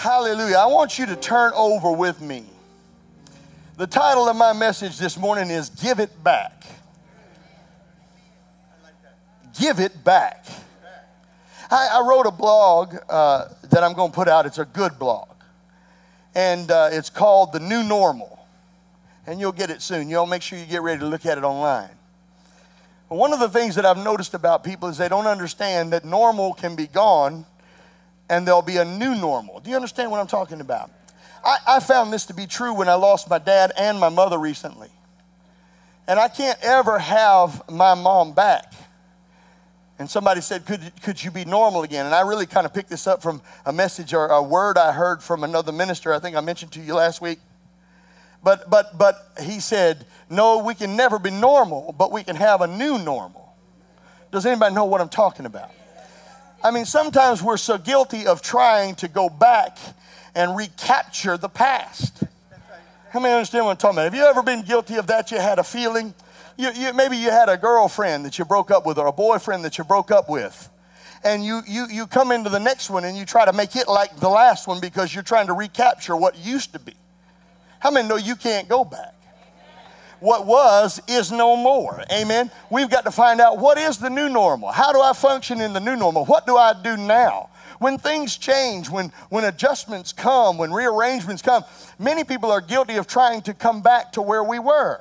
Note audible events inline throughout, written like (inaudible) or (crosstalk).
Hallelujah. I want you to turn over with me. The title of my message this morning is Give It Back. Give It Back. I, I wrote a blog uh, that I'm going to put out. It's a good blog. And uh, it's called The New Normal. And you'll get it soon. You'll make sure you get ready to look at it online. But one of the things that I've noticed about people is they don't understand that normal can be gone and there'll be a new normal. Do you understand what I'm talking about? I, I found this to be true when I lost my dad and my mother recently. And I can't ever have my mom back. And somebody said, could, could you be normal again? And I really kind of picked this up from a message or a word I heard from another minister. I think I mentioned to you last week. But, but, but he said, no, we can never be normal, but we can have a new normal. Does anybody know what I'm talking about? I mean, sometimes we're so guilty of trying to go back and recapture the past. How many understand what I'm talking about? Have you ever been guilty of that? You had a feeling. You, you, maybe you had a girlfriend that you broke up with or a boyfriend that you broke up with. And you, you, you come into the next one and you try to make it like the last one because you're trying to recapture what used to be. How many know you can't go back? What was is no more. Amen. We've got to find out what is the new normal? How do I function in the new normal? What do I do now? When things change, when, when adjustments come, when rearrangements come, many people are guilty of trying to come back to where we were.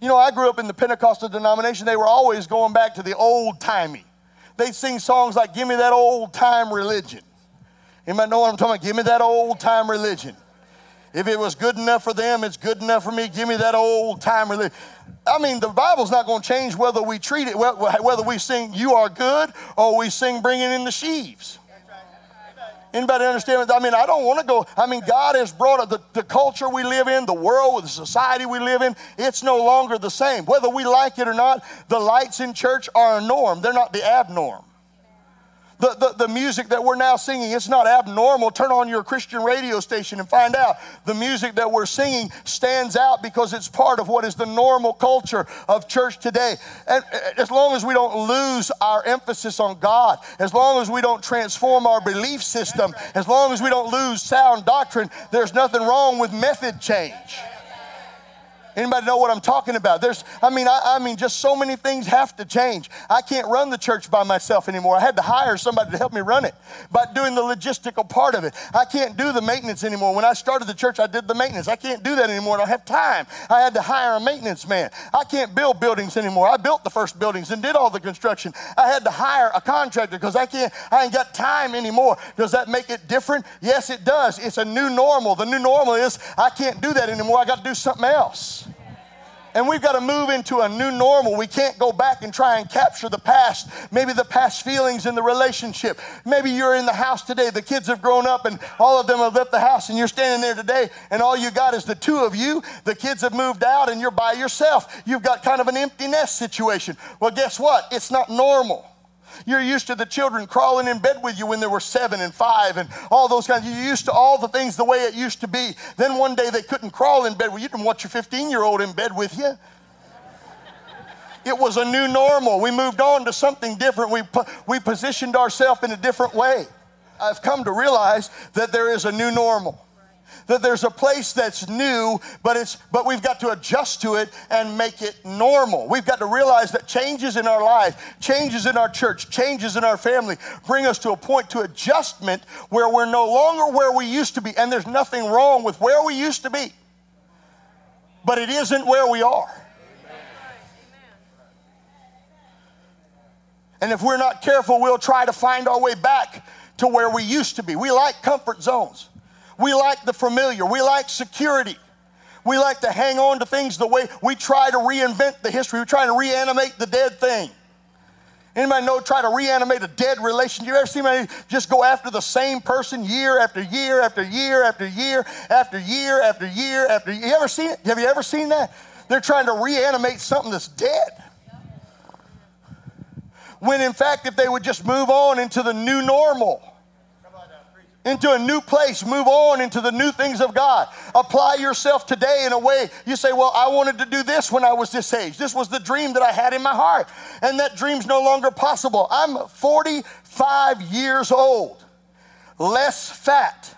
You know, I grew up in the Pentecostal denomination. They were always going back to the old timey. They'd sing songs like, Give me that old time religion. Anybody know what I'm talking about? Give me that old time religion. If it was good enough for them, it's good enough for me. Give me that old time religion. I mean, the Bible's not going to change whether we treat it, whether we sing "You Are Good" or we sing "Bringing in the Sheaves." Anybody understand? I mean, I don't want to go. I mean, God has brought the, the culture we live in, the world, the society we live in. It's no longer the same. Whether we like it or not, the lights in church are a norm. They're not the abnorm. The, the, the music that we're now singing, it's not abnormal. Turn on your Christian radio station and find out. The music that we're singing stands out because it's part of what is the normal culture of church today. And as long as we don't lose our emphasis on God, as long as we don't transform our belief system, as long as we don't lose sound doctrine, there's nothing wrong with method change. Anybody know what I'm talking about? There's, I mean, I, I, mean, just so many things have to change. I can't run the church by myself anymore. I had to hire somebody to help me run it by doing the logistical part of it. I can't do the maintenance anymore. When I started the church, I did the maintenance. I can't do that anymore. I don't have time. I had to hire a maintenance man. I can't build buildings anymore. I built the first buildings and did all the construction. I had to hire a contractor because I can't, I ain't got time anymore. Does that make it different? Yes, it does. It's a new normal. The new normal is I can't do that anymore. I got to do something else. And we've got to move into a new normal. We can't go back and try and capture the past, maybe the past feelings in the relationship. Maybe you're in the house today, the kids have grown up and all of them have left the house, and you're standing there today, and all you got is the two of you. The kids have moved out, and you're by yourself. You've got kind of an empty nest situation. Well, guess what? It's not normal. You're used to the children crawling in bed with you when they were seven and five and all those kinds. You're used to all the things the way it used to be. Then one day they couldn't crawl in bed with you. You didn't want your 15 year old in bed with you. It was a new normal. We moved on to something different. We, we positioned ourselves in a different way. I've come to realize that there is a new normal that there's a place that's new, but it's but we've got to adjust to it and make it normal. We've got to realize that changes in our life, changes in our church, changes in our family bring us to a point to adjustment where we're no longer where we used to be. And there's nothing wrong with where we used to be. But it isn't where we are. And if we're not careful, we'll try to find our way back to where we used to be. We like comfort zones. We like the familiar. We like security. We like to hang on to things the way we try to reinvent the history. We try to reanimate the dead thing. Anybody know try to reanimate a dead relationship? You ever seen anybody just go after the same person year after year after year after year after year after year after year? You ever seen it? Have you ever seen that? They're trying to reanimate something that's dead. When in fact, if they would just move on into the new normal, into a new place, move on into the new things of God. Apply yourself today in a way you say, Well, I wanted to do this when I was this age. This was the dream that I had in my heart, and that dream's no longer possible. I'm 45 years old, less fat.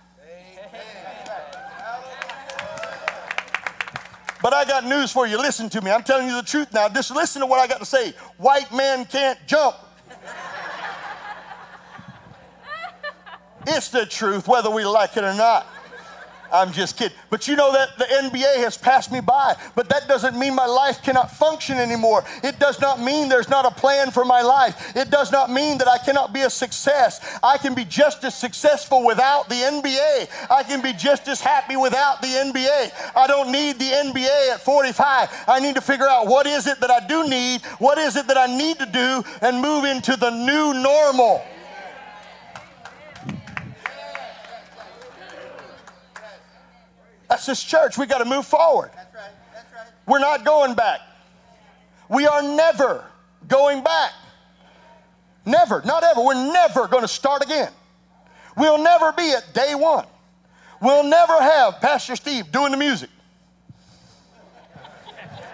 But I got news for you. Listen to me. I'm telling you the truth now. Just listen to what I got to say. White man can't jump it's the truth, whether we like it or not. I'm just kidding. But you know that the NBA has passed me by, but that doesn't mean my life cannot function anymore. It does not mean there's not a plan for my life. It does not mean that I cannot be a success. I can be just as successful without the NBA. I can be just as happy without the NBA. I don't need the NBA at 45. I need to figure out what is it that I do need, what is it that I need to do, and move into the new normal. That's this church. We got to move forward. That's right. That's right. We're not going back. We are never going back. Never, not ever. We're never going to start again. We'll never be at day one. We'll never have Pastor Steve doing the music.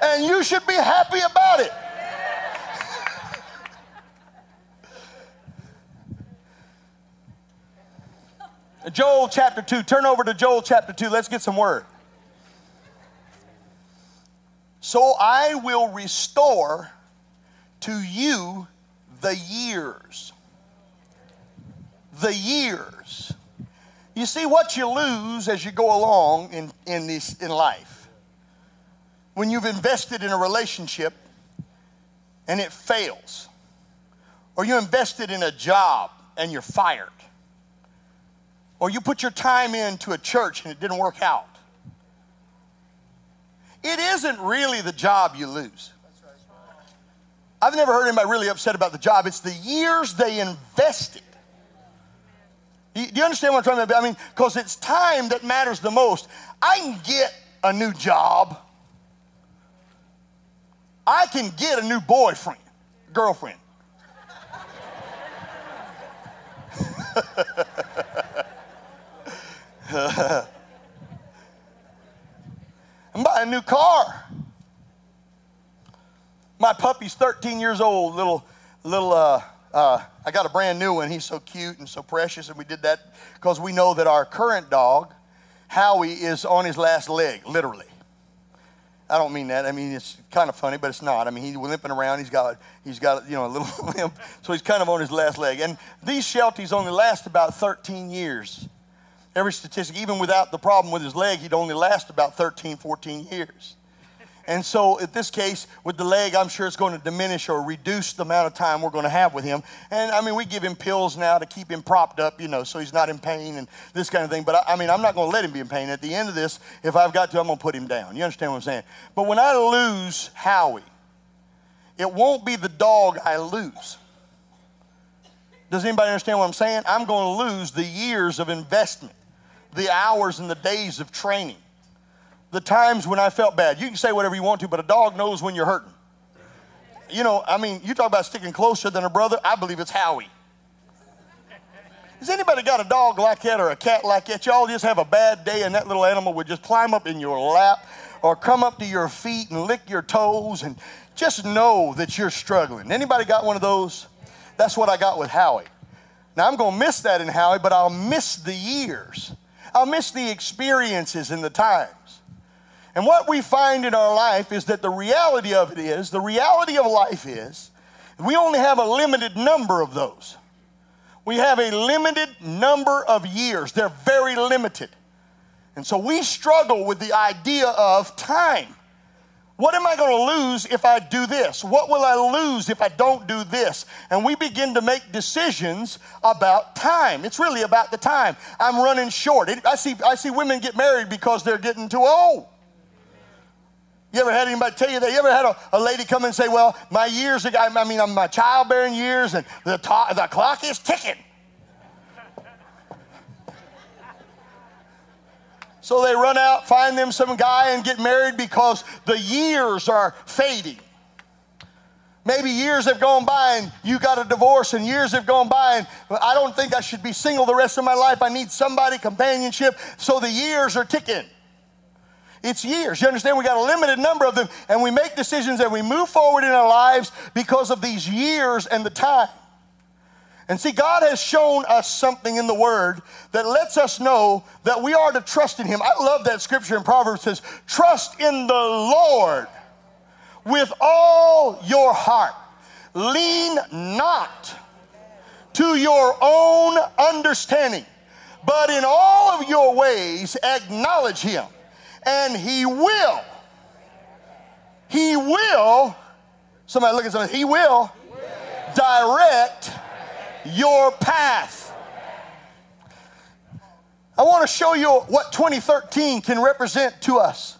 And you should be happy about it. Joel chapter 2. Turn over to Joel chapter 2. Let's get some word. So I will restore to you the years. The years. You see what you lose as you go along in, in, this, in life. When you've invested in a relationship and it fails, or you invested in a job and you're fired or you put your time into a church and it didn't work out. It isn't really the job you lose. I've never heard anybody really upset about the job. It's the years they invested. Do you understand what I'm trying to? I mean, because it's time that matters the most. I can get a new job. I can get a new boyfriend, girlfriend. (laughs) (laughs) and buying a new car. My puppy's 13 years old, little, little, uh, uh, I got a brand new one. He's so cute and so precious, and we did that because we know that our current dog, Howie, is on his last leg, literally. I don't mean that. I mean it's kind of funny, but it's not. I mean he's limping around. He's got he's got you know a little (laughs) limp, so he's kind of on his last leg. And these Shelties only last about 13 years every statistic, even without the problem with his leg, he'd only last about 13, 14 years. And so, in this case, with the leg, I'm sure it's going to diminish or reduce the amount of time we're going to have with him. And I mean, we give him pills now to keep him propped up, you know, so he's not in pain and this kind of thing. But I, I mean, I'm not going to let him be in pain. At the end of this, if I've got to, I'm going to put him down. You understand what I'm saying? But when I lose Howie, it won't be the dog I lose. Does anybody understand what I'm saying? I'm going to lose the years of investment the hours and the days of training, the times when I felt bad. You can say whatever you want to, but a dog knows when you're hurting. You know, I mean, you talk about sticking closer than a brother. I believe it's Howie. Has anybody got a dog like that or a cat like that? Y'all just have a bad day and that little animal would just climb up in your lap or come up to your feet and lick your toes and just know that you're struggling. Anybody got one of those? That's what I got with Howie. Now I'm going to miss that in Howie, but I'll miss the years I'll miss the experiences and the times. And what we find in our life is that the reality of it is, the reality of life is, we only have a limited number of those. We have a limited number of years. They're very limited. And so we struggle with the idea of time. What am I going to lose if I do this? What will I lose if I don't do this? And we begin to make decisions about time. It's really about the time. I'm running short. I see, I see women get married because they're getting too old. You ever had anybody tell you that? You ever had a, a lady come and say, Well, my years, I mean, my childbearing years, and the, to- the clock is ticking. So they run out, find them some guy, and get married because the years are fading. Maybe years have gone by and you got a divorce, and years have gone by, and I don't think I should be single the rest of my life. I need somebody, companionship. So the years are ticking. It's years. You understand? We got a limited number of them, and we make decisions and we move forward in our lives because of these years and the time. And see, God has shown us something in the Word that lets us know that we are to trust in Him. I love that scripture in Proverbs says, Trust in the Lord with all your heart. Lean not to your own understanding, but in all of your ways acknowledge Him, and He will. He will. Somebody look at somebody. He will direct your path. I want to show you what 2013 can represent to us.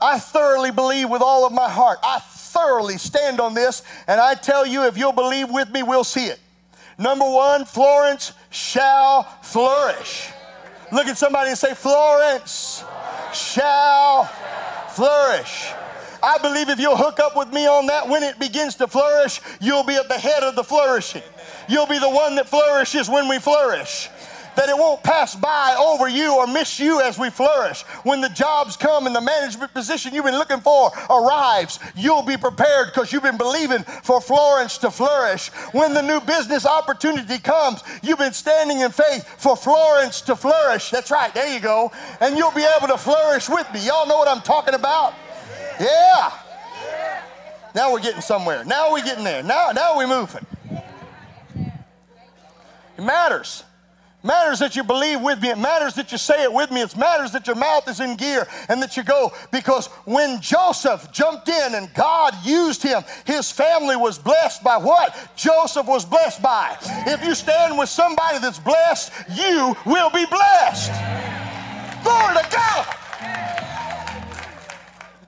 I thoroughly believe with all of my heart. I thoroughly stand on this, and I tell you, if you'll believe with me, we'll see it. Number one, Florence shall flourish. Look at somebody and say, Florence shall flourish. I believe if you'll hook up with me on that, when it begins to flourish, you'll be at the head of the flourishing. You'll be the one that flourishes when we flourish that it won't pass by over you or miss you as we flourish. When the jobs come and the management position you've been looking for arrives, you'll be prepared because you've been believing for Florence to flourish. When the new business opportunity comes, you've been standing in faith for Florence to flourish. That's right, there you go. And you'll be able to flourish with me. Y'all know what I'm talking about? Yeah. Now we're getting somewhere. Now we're getting there. Now, now we're moving. It matters. It matters that you believe with me. It matters that you say it with me. It matters that your mouth is in gear and that you go. Because when Joseph jumped in and God used him, his family was blessed by what? Joseph was blessed by. If you stand with somebody that's blessed, you will be blessed. Glory to God.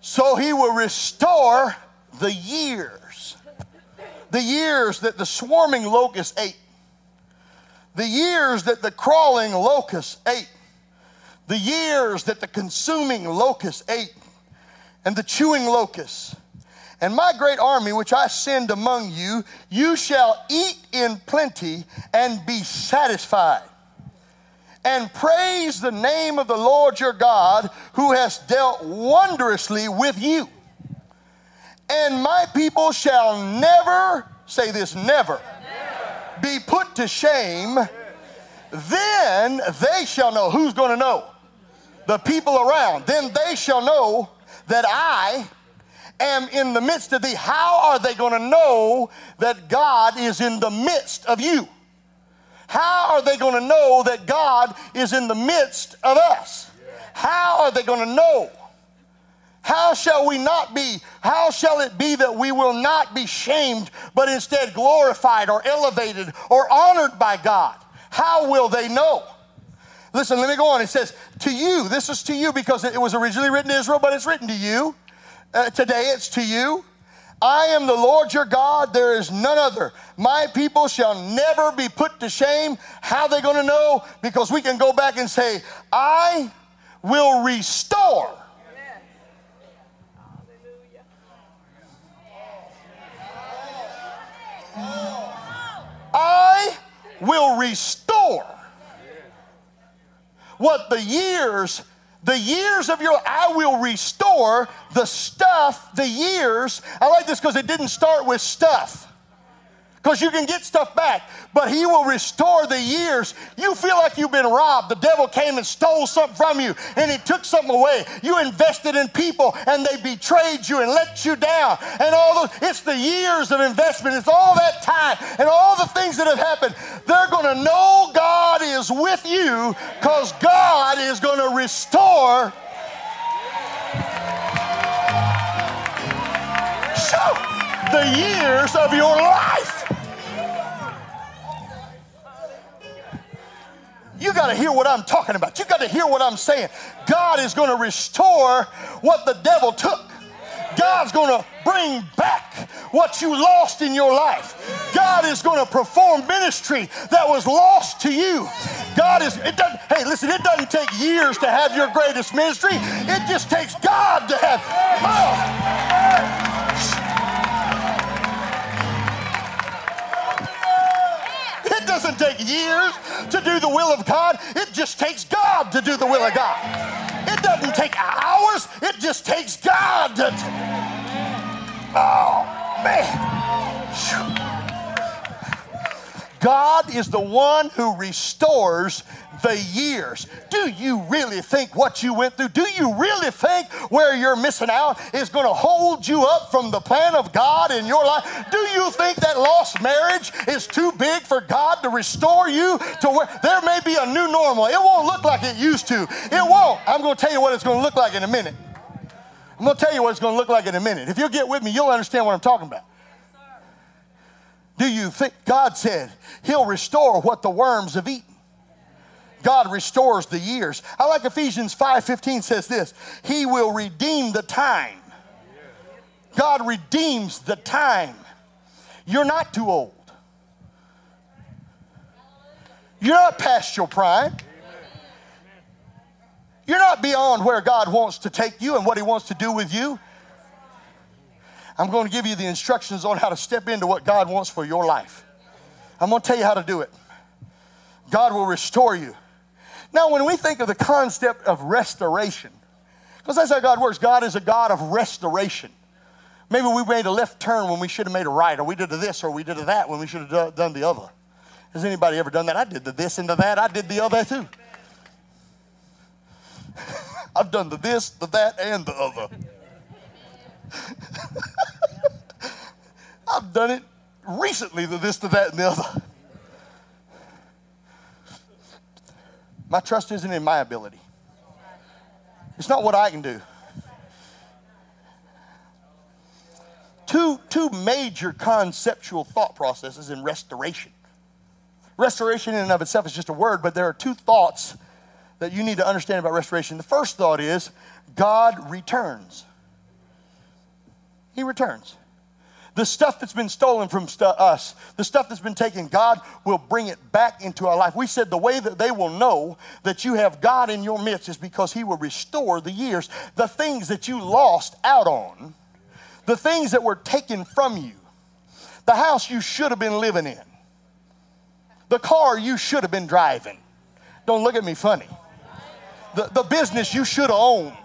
So he will restore the years, the years that the swarming locust ate, the years that the crawling locust ate, the years that the consuming locust ate, and the chewing locust. And my great army, which I send among you, you shall eat in plenty and be satisfied and praise the name of the Lord your God who has dealt wondrously with you. And my people shall never, say this, never. Be put to shame. Then they shall know. Who's going to know? The people around. Then they shall know that I am in the midst of thee. How are they going to know that God is in the midst of you? How are they going to know that God is in the midst of us? How are they going to know? How shall we not be? How shall it be that we will not be shamed, but instead glorified or elevated or honored by God? How will they know? Listen, let me go on. It says, To you, this is to you because it was originally written to Israel, but it's written to you. Uh, today it's to you. I am the Lord your God, there is none other. My people shall never be put to shame. How are they going to know? Because we can go back and say, I will restore. I will restore what the years the years of your I will restore the stuff, the years. I like this because it didn't start with stuff. Because you can get stuff back, but he will restore the years. You feel like you've been robbed. The devil came and stole something from you and he took something away. You invested in people and they betrayed you and let you down. And all those, it's the years of investment. It's all that time and all the things that have happened. They're going to know God is with you because God is going to restore. the years of your life. You got to hear what I'm talking about. You got to hear what I'm saying. God is going to restore what the devil took. God's going to bring back what you lost in your life. God is going to perform ministry that was lost to you. God is, it doesn't, hey, listen, it doesn't take years to have your greatest ministry. It just takes God to have, oh. Doesn't take years to do the will of God. It just takes God to do the will of God. It doesn't take hours. It just takes God to. oh, man. God is the one who restores the years. Do you really think what you went through, do you really think where you're missing out is going to hold you up from the plan of God in your life? Do you think that lost marriage is too big for God to restore you to where there may be a new normal? It won't look like it used to. It won't. I'm going to tell you what it's going to look like in a minute. I'm going to tell you what it's going to look like in a minute. If you'll get with me, you'll understand what I'm talking about. Do you think God said He'll restore what the worms have eaten? God restores the years. I like Ephesians 5:15 says this, he will redeem the time. God redeems the time. You're not too old. You're not past your prime. You're not beyond where God wants to take you and what He wants to do with you. I'm going to give you the instructions on how to step into what God wants for your life. I'm going to tell you how to do it. God will restore you. Now, when we think of the concept of restoration, because that's how God works, God is a God of restoration. Maybe we made a left turn when we should have made a right, or we did a this, or we did a that when we should have done the other. Has anybody ever done that? I did the this and the that, I did the other too. (laughs) I've done the this, the that, and the other. (laughs) I've done it recently, the this, the that, and the other. My trust isn't in my ability. It's not what I can do. Two, two major conceptual thought processes in restoration. Restoration in and of itself is just a word, but there are two thoughts that you need to understand about restoration. The first thought is God returns. He returns. The stuff that's been stolen from stu- us, the stuff that's been taken, God will bring it back into our life. We said the way that they will know that you have God in your midst is because He will restore the years, the things that you lost out on, the things that were taken from you, the house you should have been living in, the car you should have been driving. Don't look at me funny. The, the business you should have owned,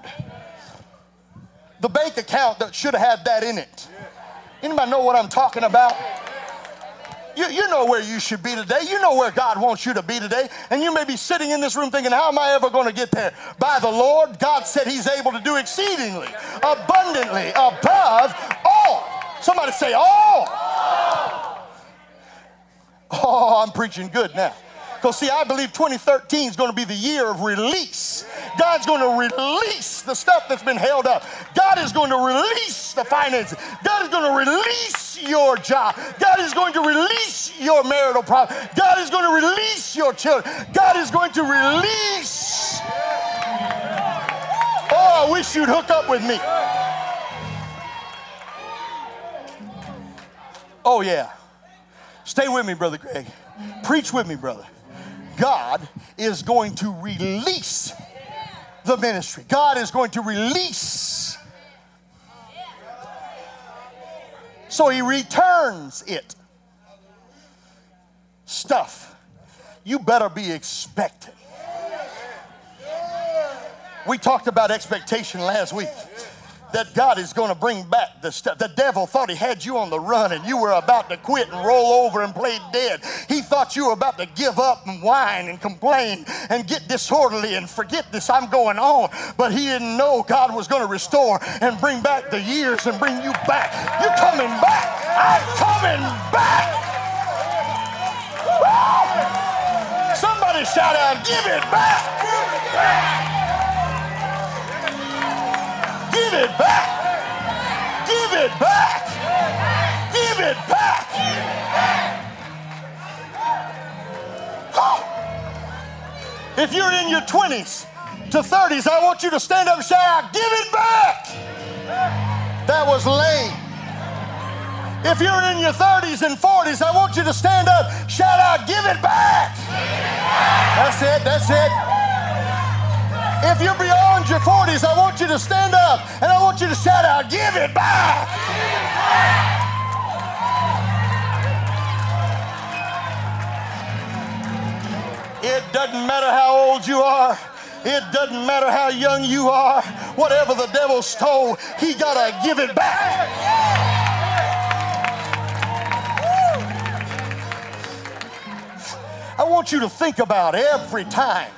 the bank account that should have had that in it Anybody know what I'm talking about? You, you know where you should be today. You know where God wants you to be today. And you may be sitting in this room thinking, How am I ever going to get there? By the Lord, God said He's able to do exceedingly, abundantly, above all. Somebody say, All. Oh, I'm preaching good now. Because, see, I believe 2013 is going to be the year of release. God's going to release the stuff that's been held up. God is going to release the finances. God is going to release your job. God is going to release your marital problem. God is going to release your children. God is going to release. Oh, I wish you'd hook up with me. Oh, yeah. Stay with me, Brother Greg. Preach with me, brother. God is going to release the ministry. God is going to release. So he returns it. Stuff. You better be expecting. We talked about expectation last week that God is going to bring back the stuff. The devil thought he had you on the run and you were about to quit and roll over and play dead. He thought you were about to give up and whine and complain and get disorderly and forget this, I'm going on. But he didn't know God was going to restore and bring back the years and bring you back. You're coming back. I'm coming back. Woo! Somebody shout out, give it back. Give it back. Give it back. Give it back. Give it back. If you're in your 20s to 30s, I want you to stand up and shout, Give it back. That was lame. If you're in your 30s and 40s, I want you to stand up, shout out, Give it back. That's it, that's it. If you're beyond your 40s, I want you to stand up and I want you to shout out, Give it back! It doesn't matter how old you are. It doesn't matter how young you are. Whatever the devil stole, he got to give it back. I want you to think about every time.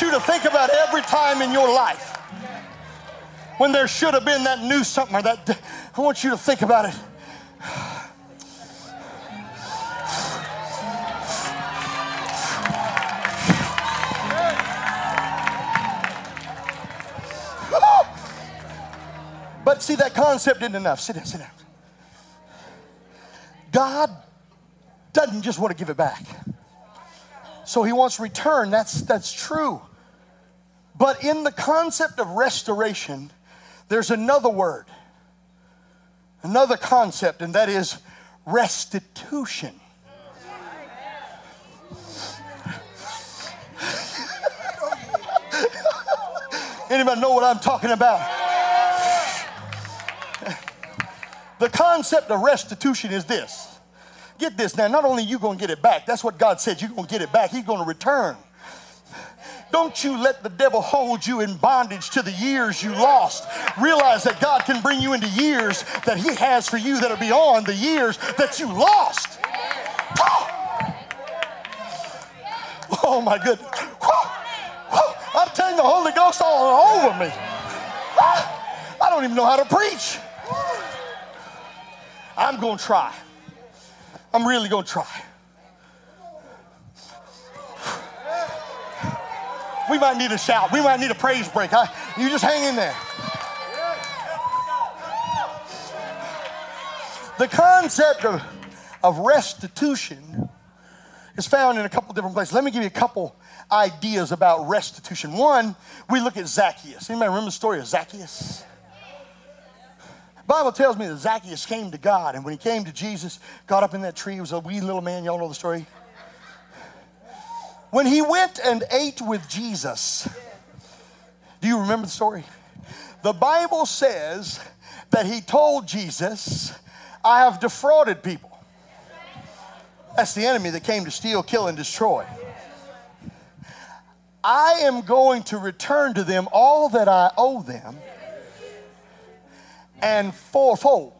You to think about every time in your life when there should have been that new something or that. I want you to think about it. But see, that concept isn't enough. Sit down, sit down. God doesn't just want to give it back. So he wants return. That's, that's true. But in the concept of restoration, there's another word, another concept, and that is restitution. (laughs) Anybody know what I'm talking about? The concept of restitution is this Get this now, not only you going to get it back, that's what God said, you're going to get it back. He's going to return. Don't you let the devil hold you in bondage to the years you lost. Realize that God can bring you into years that He has for you that are beyond the years that you lost. (gasps) Oh my goodness. (gasps) I'm telling the Holy Ghost all over me. (gasps) I don't even know how to preach. I'm going to try. I'm really going to try. We might need a shout. We might need a praise break. Huh? You just hang in there. The concept of, of restitution is found in a couple different places. Let me give you a couple ideas about restitution. One, we look at Zacchaeus. Anybody remember the story of Zacchaeus? Bible tells me that Zacchaeus came to God, and when he came to Jesus, got up in that tree. He was a wee little man. Y'all know the story. When he went and ate with Jesus, do you remember the story? The Bible says that he told Jesus, I have defrauded people. That's the enemy that came to steal, kill, and destroy. I am going to return to them all that I owe them and fourfold.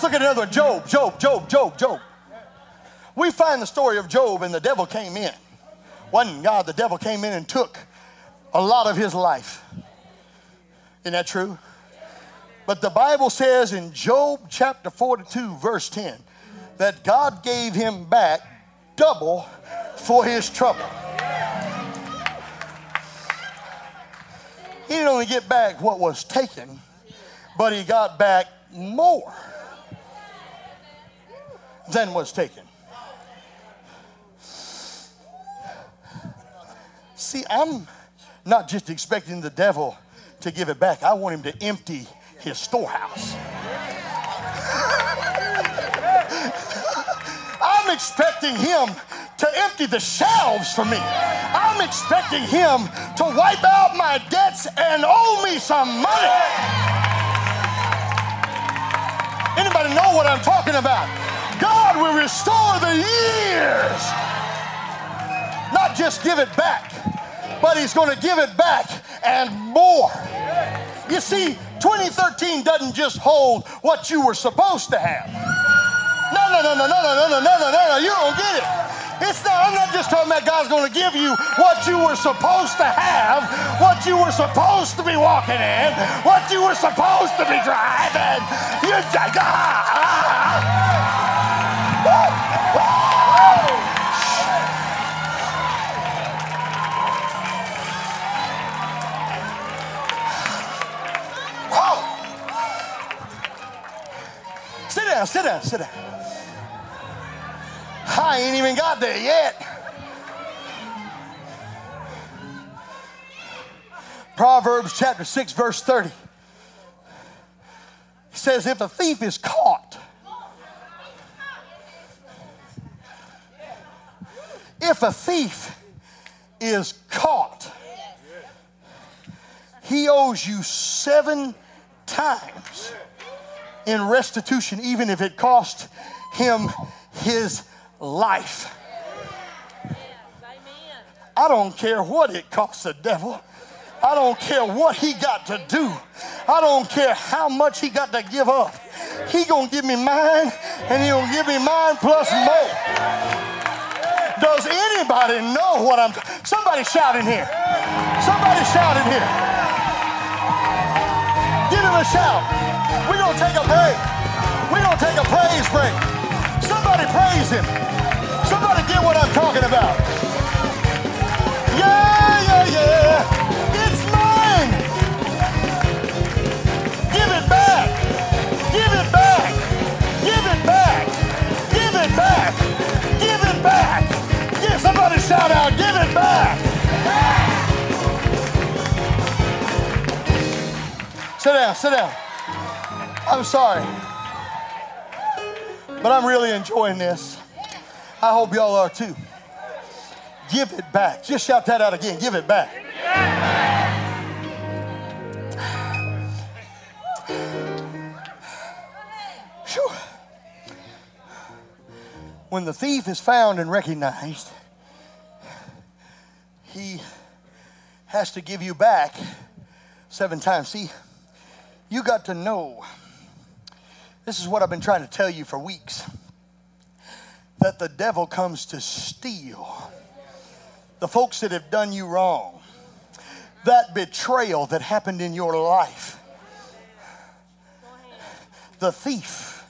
Let's look at another one. Job, Job, Job, Job, Job. We find the story of Job, and the devil came in. One God, the devil came in and took a lot of his life. Isn't that true? But the Bible says in Job chapter 42, verse 10, that God gave him back double for his trouble. He didn't only get back what was taken, but he got back more than was taken. See, I'm not just expecting the devil to give it back, I want him to empty his storehouse. I'm expecting him to empty the shelves for me. I'm expecting him to wipe out my debts and owe me some money. Anybody know what I'm talking about? God will restore the years. Not just give it back, but He's going to give it back and more. You see, 2013 doesn't just hold what you were supposed to have. No, no, no, no, no, no, no, no, no, no, no, you don't get it. It's not, I'm not just talking about God's going to give you what you were supposed to have, what you were supposed to be walking in, what you were supposed to be driving. You, down, sit down, sit down. I ain't even got there yet. Proverbs chapter 6, verse 30 says, If a thief is caught, if a thief is caught, he owes you seven times in restitution, even if it cost him his life. I don't care what it costs the devil. I don't care what he got to do. I don't care how much he got to give up. He gonna give me mine, and he gonna give me mine plus more. Does anybody know what I'm? Somebody shout in here. Somebody shout in here. Give him a shout. Gonna take a break. We're gonna take a praise break. Somebody praise him. Somebody get what I'm talking about. Yeah, yeah, yeah. It's mine. Give it back. Give it back. Give it back. Give it back. Give it back. Give somebody shout out, give it back. Sit down, sit down. I'm sorry. But I'm really enjoying this. I hope y'all are too. Give it back. Just shout that out again. Give it back. When the thief is found and recognized, he has to give you back seven times. See, you got to know. This is what I've been trying to tell you for weeks that the devil comes to steal the folks that have done you wrong, that betrayal that happened in your life. The thief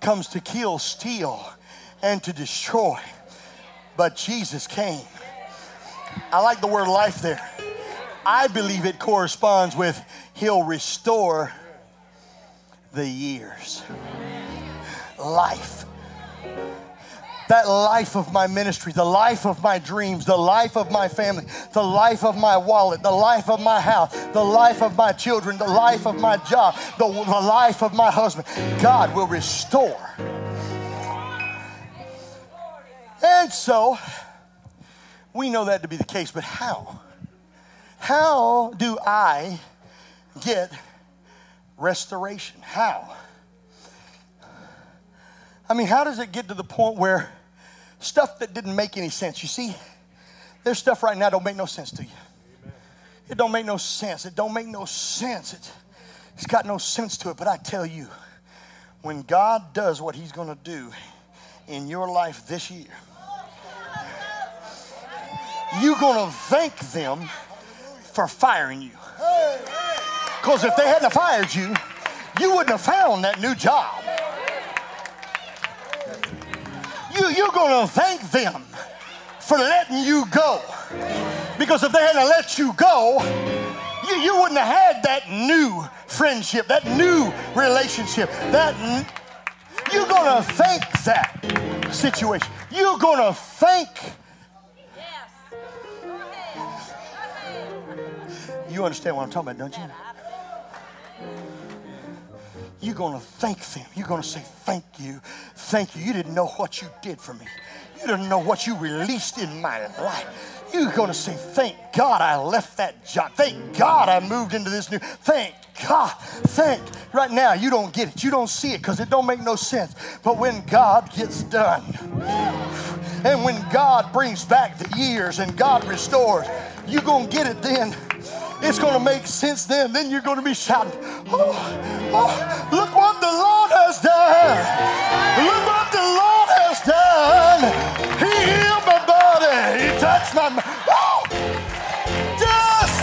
comes to kill, steal, and to destroy. But Jesus came. I like the word life there. I believe it corresponds with He'll restore the years. Life that life of my ministry, the life of my dreams, the life of my family, the life of my wallet, the life of my house, the life of my children, the life of my job, the, the life of my husband. God will restore. And so, we know that to be the case, but how? How do I get restoration? How? I mean, how does it get to the point where stuff that didn't make any sense. You see, there's stuff right now don't make no sense to you. It don't make no sense. It don't make no sense. It, it's got no sense to it. But I tell you, when God does what He's going to do in your life this year, you're going to thank them for firing you. Because if they hadn't fired you, you wouldn't have found that new job you, you're going to thank them for letting you go. Because if they hadn't let you go, you, you wouldn't have had that new friendship, that new relationship, that n- you're going to thank that situation. You're going to thank. You understand what I'm talking about, don't you? You're going to thank them. You're going to say, Thank you. Thank you. You didn't know what you did for me, you didn't know what you released in my life. You're going to say, Thank God I left that job. Thank God I moved into this new. Thank God. think Right now, you don't get it. You don't see it because it don't make no sense. But when God gets done, and when God brings back the years and God restores, you're going to get it then. It's going to make sense then. Then you're going to be shouting, oh, oh, look what the Lord has done. Look what the Lord has done. He healed my body. He touched my. Oh, just,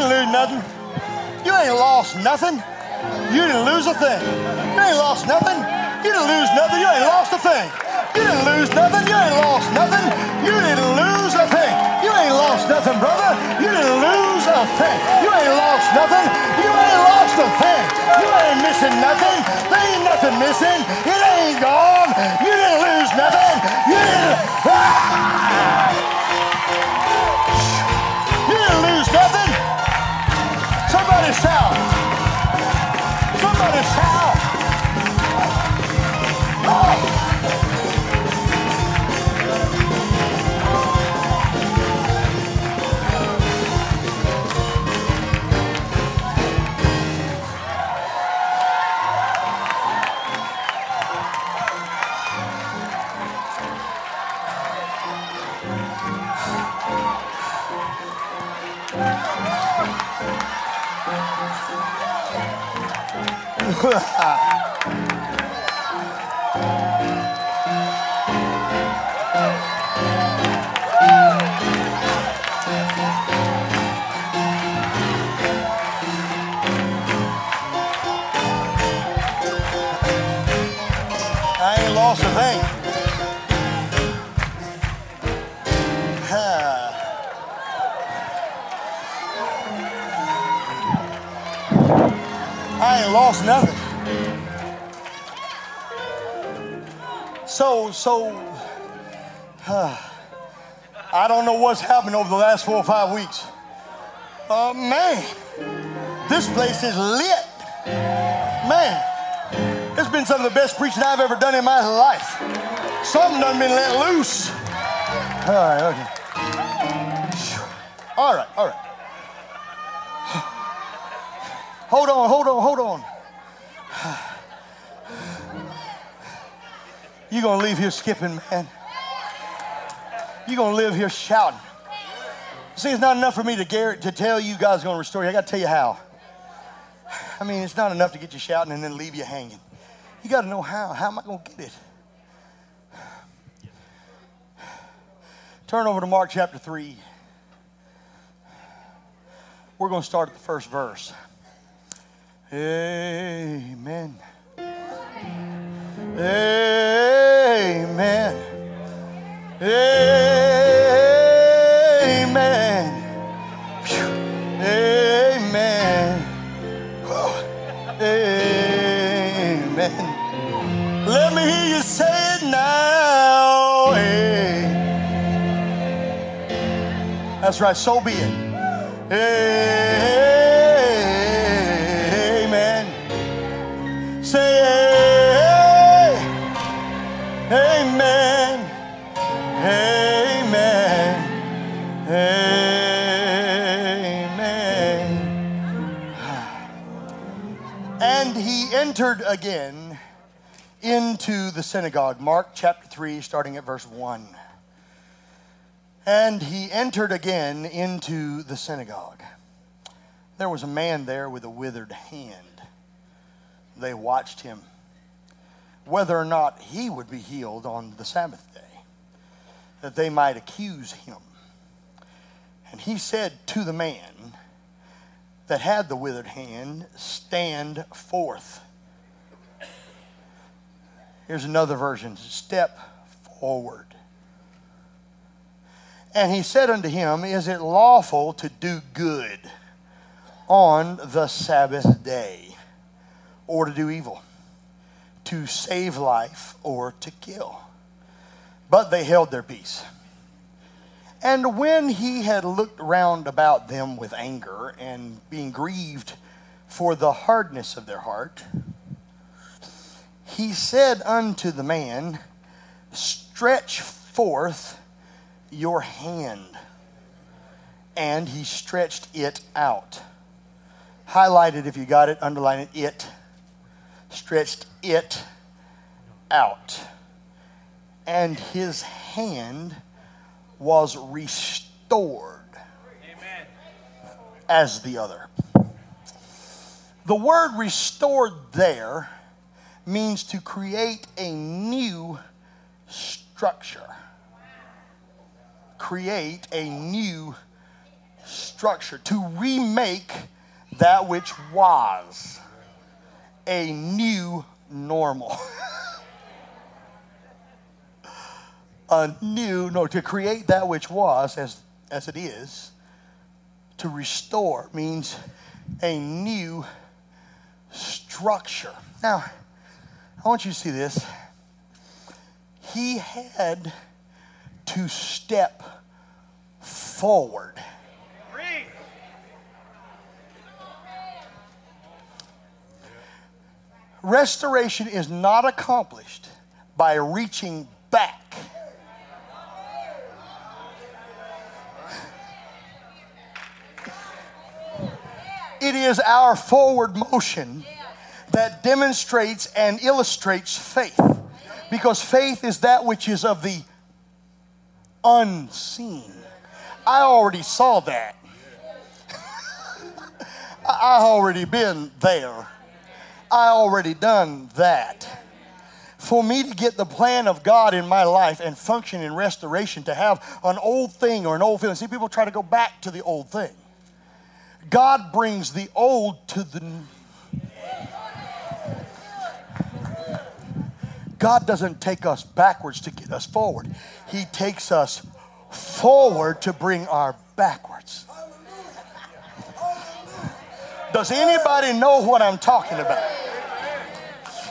didn't lose nothing. You ain't lost nothing. You didn't lose a thing. You ain't lost nothing. You didn't lose nothing. You ain't lost a thing. You didn't lose nothing. You ain't lost nothing. You didn't lose a thing. You ain't lost nothing, brother. You didn't lose a thing. You ain't lost nothing. You ain't lost a thing. You ain't missing nothing. There ain't nothing missing. It ain't gone. You didn't lose nothing. You didn't. (laughs) You didn't lose nothing. Somebody shout. Somebody shout. So, ah, (sighs) I don't know what's happened over the last four or five weeks. Uh, man, this place is lit. Man, it's been some of the best preaching I've ever done in my life. Something done been let loose. All right, okay. All right, all right. (sighs) Hold on, hold on, hold on. You're gonna leave here skipping, man. You're gonna live here shouting. See, it's not enough for me to, gar- to tell you God's gonna restore you. I gotta tell you how. I mean, it's not enough to get you shouting and then leave you hanging. You got to know how. How am I going to get it? Turn over to Mark chapter 3. We're going to start at the first verse. Amen. Amen. Amen. Amen. Amen. Let me hear you say it now. Amen. That's right, so be it. Amen. Amen. Amen. Amen. Ah. And he entered again into the synagogue. Mark chapter 3, starting at verse 1. And he entered again into the synagogue. There was a man there with a withered hand. They watched him whether or not he would be healed on the Sabbath day, that they might accuse him. And he said to the man that had the withered hand, Stand forth. Here's another version step forward. And he said unto him, Is it lawful to do good on the Sabbath day, or to do evil, to save life, or to kill? But they held their peace. And when he had looked round about them with anger, and being grieved for the hardness of their heart, he said unto the man, Stretch forth your hand. And he stretched it out. Highlight it if you got it, underline it, it. Stretched it out. And his hand was restored Amen. as the other. The word restored there means to create a new structure. Create a new structure, to remake that which was a new normal. (laughs) a new, no, to create that which was as, as it is, to restore means a new structure. Now, I want you to see this. He had to step forward. Restoration is not accomplished by reaching back. It is our forward motion that demonstrates and illustrates faith. Because faith is that which is of the unseen. I already saw that. (laughs) I already been there. I already done that. For me to get the plan of God in my life and function in restoration, to have an old thing or an old feeling. See, people try to go back to the old thing. God brings the old to the new. God doesn't take us backwards to get us forward. He takes us forward to bring our backwards. Does anybody know what I'm talking about?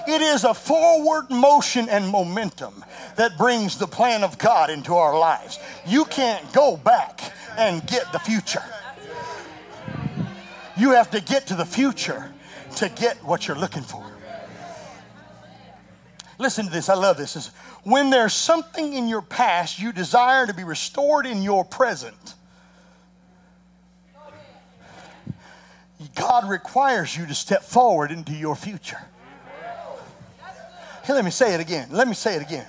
It is a forward motion and momentum that brings the plan of God into our lives. You can't go back and get the future. You have to get to the future to get what you're looking for. Listen to this, I love this. Is when there's something in your past you desire to be restored in your present, God requires you to step forward into your future. Hey, let me say it again. Let me say it again.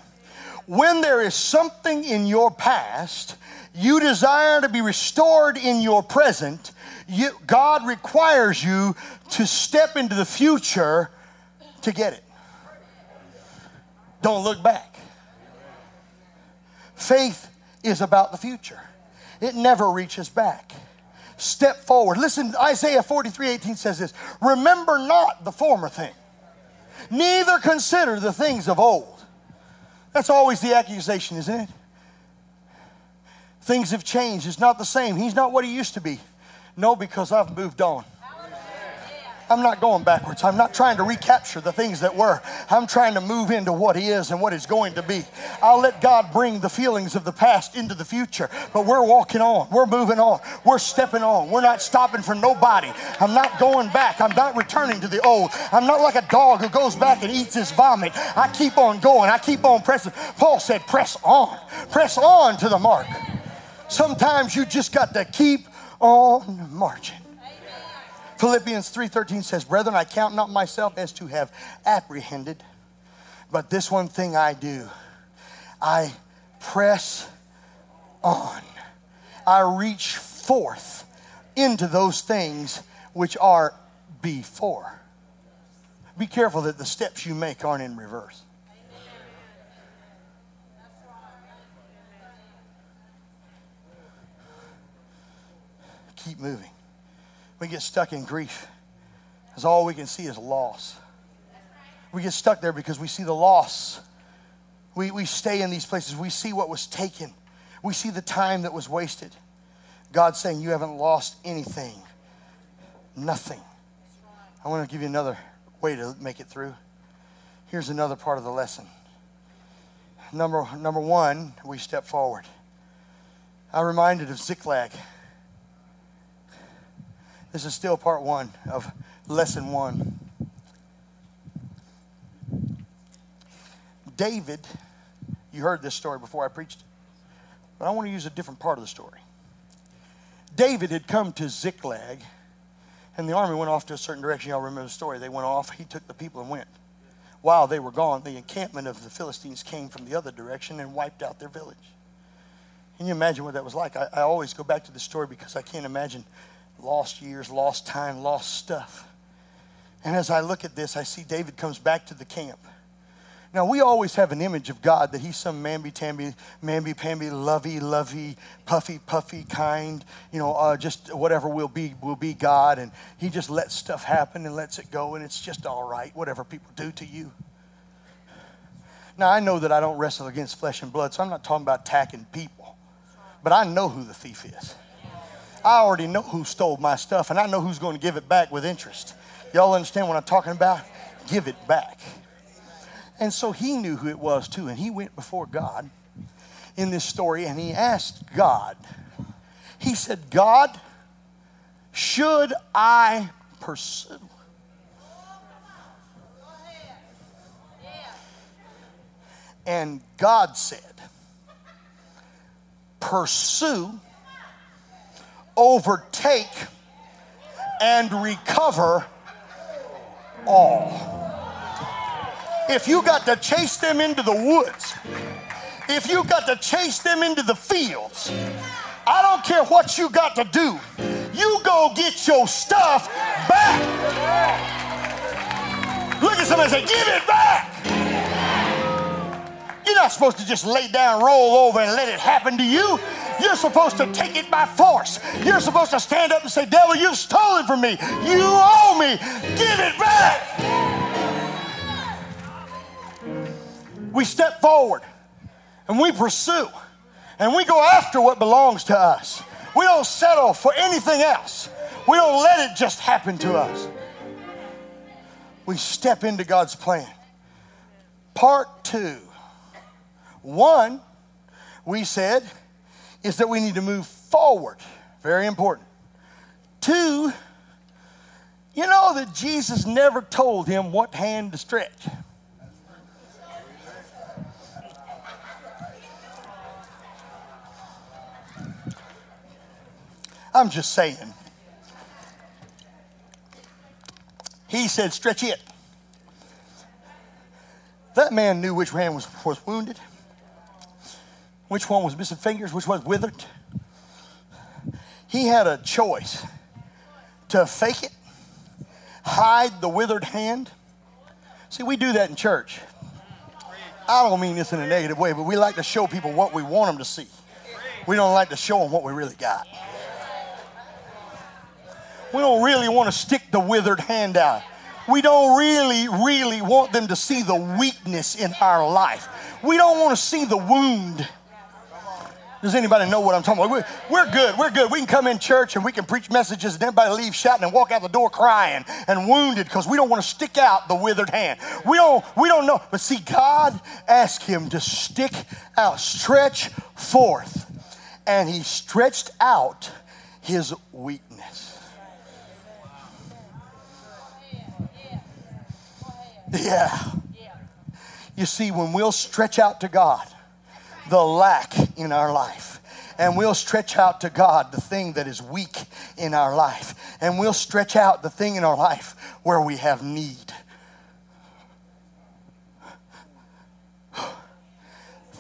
When there is something in your past you desire to be restored in your present, you, God requires you to step into the future to get it. Don't look back. Faith is about the future, it never reaches back. Step forward. Listen, Isaiah 43 18 says this Remember not the former thing, neither consider the things of old. That's always the accusation, isn't it? Things have changed. It's not the same. He's not what he used to be. No, because I've moved on. I'm not going backwards. I'm not trying to recapture the things that were. I'm trying to move into what He is and what is going to be. I'll let God bring the feelings of the past into the future, but we're walking on. We're moving on. We're stepping on. We're not stopping for nobody. I'm not going back. I'm not returning to the old. I'm not like a dog who goes back and eats his vomit. I keep on going. I keep on pressing. Paul said, press on. Press on to the mark. Sometimes you just got to keep on marching. Philippians 3:13 says, "Brethren, I count not myself as to have apprehended, but this one thing I do, I press on. I reach forth into those things which are before." Be careful that the steps you make aren't in reverse. Keep moving we get stuck in grief because all we can see is loss. We get stuck there because we see the loss. We, we stay in these places. We see what was taken. We see the time that was wasted. God's saying, You haven't lost anything, nothing. I want to give you another way to make it through. Here's another part of the lesson. Number, number one, we step forward. I'm reminded of Ziklag. This is still part one of lesson one. David, you heard this story before I preached but I want to use a different part of the story. David had come to Ziklag, and the army went off to a certain direction. Y'all remember the story. They went off, he took the people and went. While they were gone, the encampment of the Philistines came from the other direction and wiped out their village. Can you imagine what that was like? I, I always go back to the story because I can't imagine lost years, lost time, lost stuff. And as I look at this, I see David comes back to the camp. Now, we always have an image of God that He's some mamby-tamby, mamby-pamby, lovey, lovey, puffy, puffy kind, you know, uh, just whatever will be, will be God. And He just lets stuff happen and lets it go, and it's just all right, whatever people do to you. Now, I know that I don't wrestle against flesh and blood, so I'm not talking about attacking people. But I know who the thief is. I already know who stole my stuff, and I know who's going to give it back with interest. Y'all understand what I'm talking about? Give it back. And so he knew who it was too. And he went before God in this story and he asked God, he said, God, should I pursue? And God said, pursue, overtake, and recover all if you got to chase them into the woods, if you got to chase them into the fields, I don't care what you got to do. You go get your stuff back. Look at somebody say, give it back. You're not supposed to just lay down, roll over, and let it happen to you. You're supposed to take it by force. You're supposed to stand up and say, Devil, you've stolen from me. You owe me. Give it back. we step forward and we pursue and we go after what belongs to us. We don't settle for anything else. We don't let it just happen to us. We step into God's plan. Part two. One, we said, is that we need to move forward. Very important. Two, you know that Jesus never told him what hand to stretch. I'm just saying. He said, stretch it. That man knew which hand was, was wounded, which one was missing fingers, which was withered. He had a choice to fake it, hide the withered hand. See, we do that in church. I don't mean this in a negative way, but we like to show people what we want them to see. We don't like to show them what we really got. We don't really want to stick the withered hand out. We don't really, really want them to see the weakness in our life. We don't want to see the wound. Does anybody know what I'm talking about? We're, good. We're good. We can come in church and we can preach messages and everybody leave shouting and walk out the door crying and wounded because we don't want to stick out the withered hand. We don't, we don't know. But see, God asked him to stick out, stretch forth. And he stretched out his weakness. Yeah. You see, when we'll stretch out to God the lack in our life, and we'll stretch out to God the thing that is weak in our life, and we'll stretch out the thing in our life where we have need.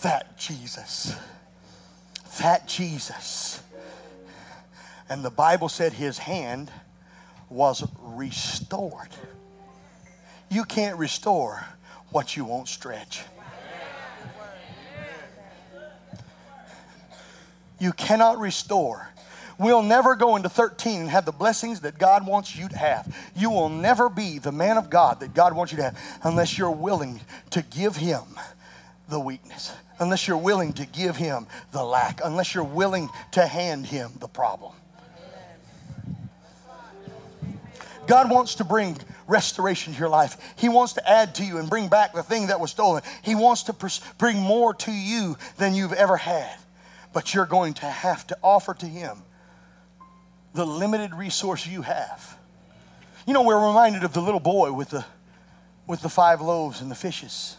That Jesus, that Jesus. And the Bible said his hand was restored. You can't restore what you won't stretch. You cannot restore. We'll never go into 13 and have the blessings that God wants you to have. You will never be the man of God that God wants you to have unless you're willing to give Him the weakness, unless you're willing to give Him the lack, unless you're willing to hand Him the problem. God wants to bring restoration to your life. He wants to add to you and bring back the thing that was stolen. He wants to pers- bring more to you than you've ever had. But you're going to have to offer to Him the limited resource you have. You know, we're reminded of the little boy with the, with the five loaves and the fishes.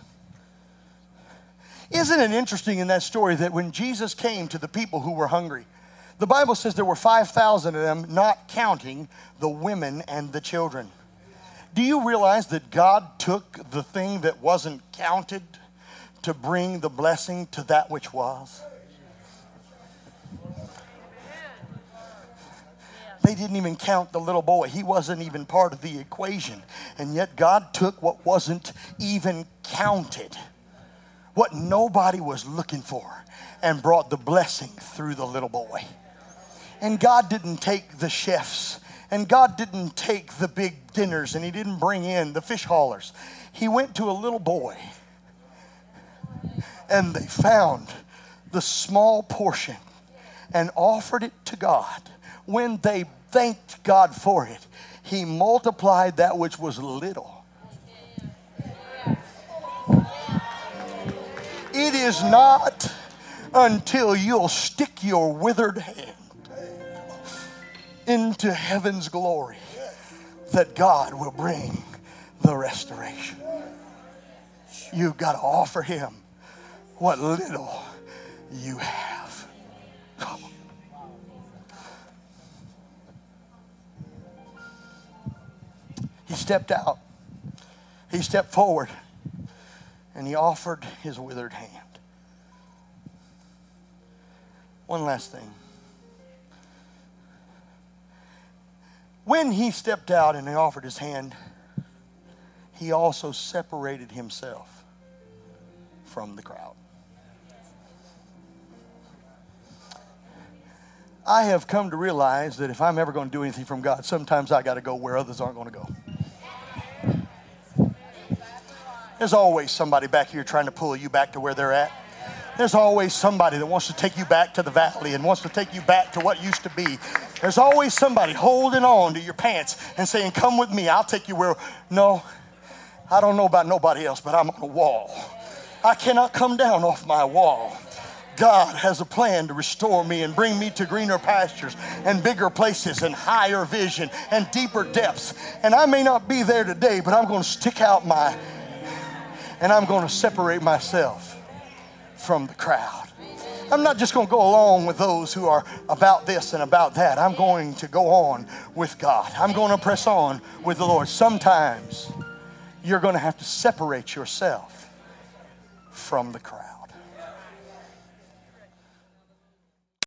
Isn't it interesting in that story that when Jesus came to the people who were hungry, the Bible says there were 5,000 of them, not counting the women and the children. Do you realize that God took the thing that wasn't counted to bring the blessing to that which was? They didn't even count the little boy. He wasn't even part of the equation. And yet God took what wasn't even counted, what nobody was looking for, and brought the blessing through the little boy. And God didn't take the chefs, and God didn't take the big dinners, and He didn't bring in the fish haulers. He went to a little boy, and they found the small portion and offered it to God. When they thanked God for it, He multiplied that which was little. It is not until you'll stick your withered hand into heaven's glory that God will bring the restoration. You've got to offer Him what little you have. Stepped out, he stepped forward, and he offered his withered hand. One last thing. When he stepped out and he offered his hand, he also separated himself from the crowd. I have come to realize that if I'm ever going to do anything from God, sometimes I got to go where others aren't going to go. There's always somebody back here trying to pull you back to where they're at. There's always somebody that wants to take you back to the valley and wants to take you back to what used to be. There's always somebody holding on to your pants and saying, Come with me, I'll take you where. No, I don't know about nobody else, but I'm on a wall. I cannot come down off my wall. God has a plan to restore me and bring me to greener pastures and bigger places and higher vision and deeper depths. And I may not be there today, but I'm going to stick out my and I'm going to separate myself from the crowd. I'm not just going to go along with those who are about this and about that. I'm going to go on with God. I'm going to press on with the Lord. Sometimes you're going to have to separate yourself from the crowd.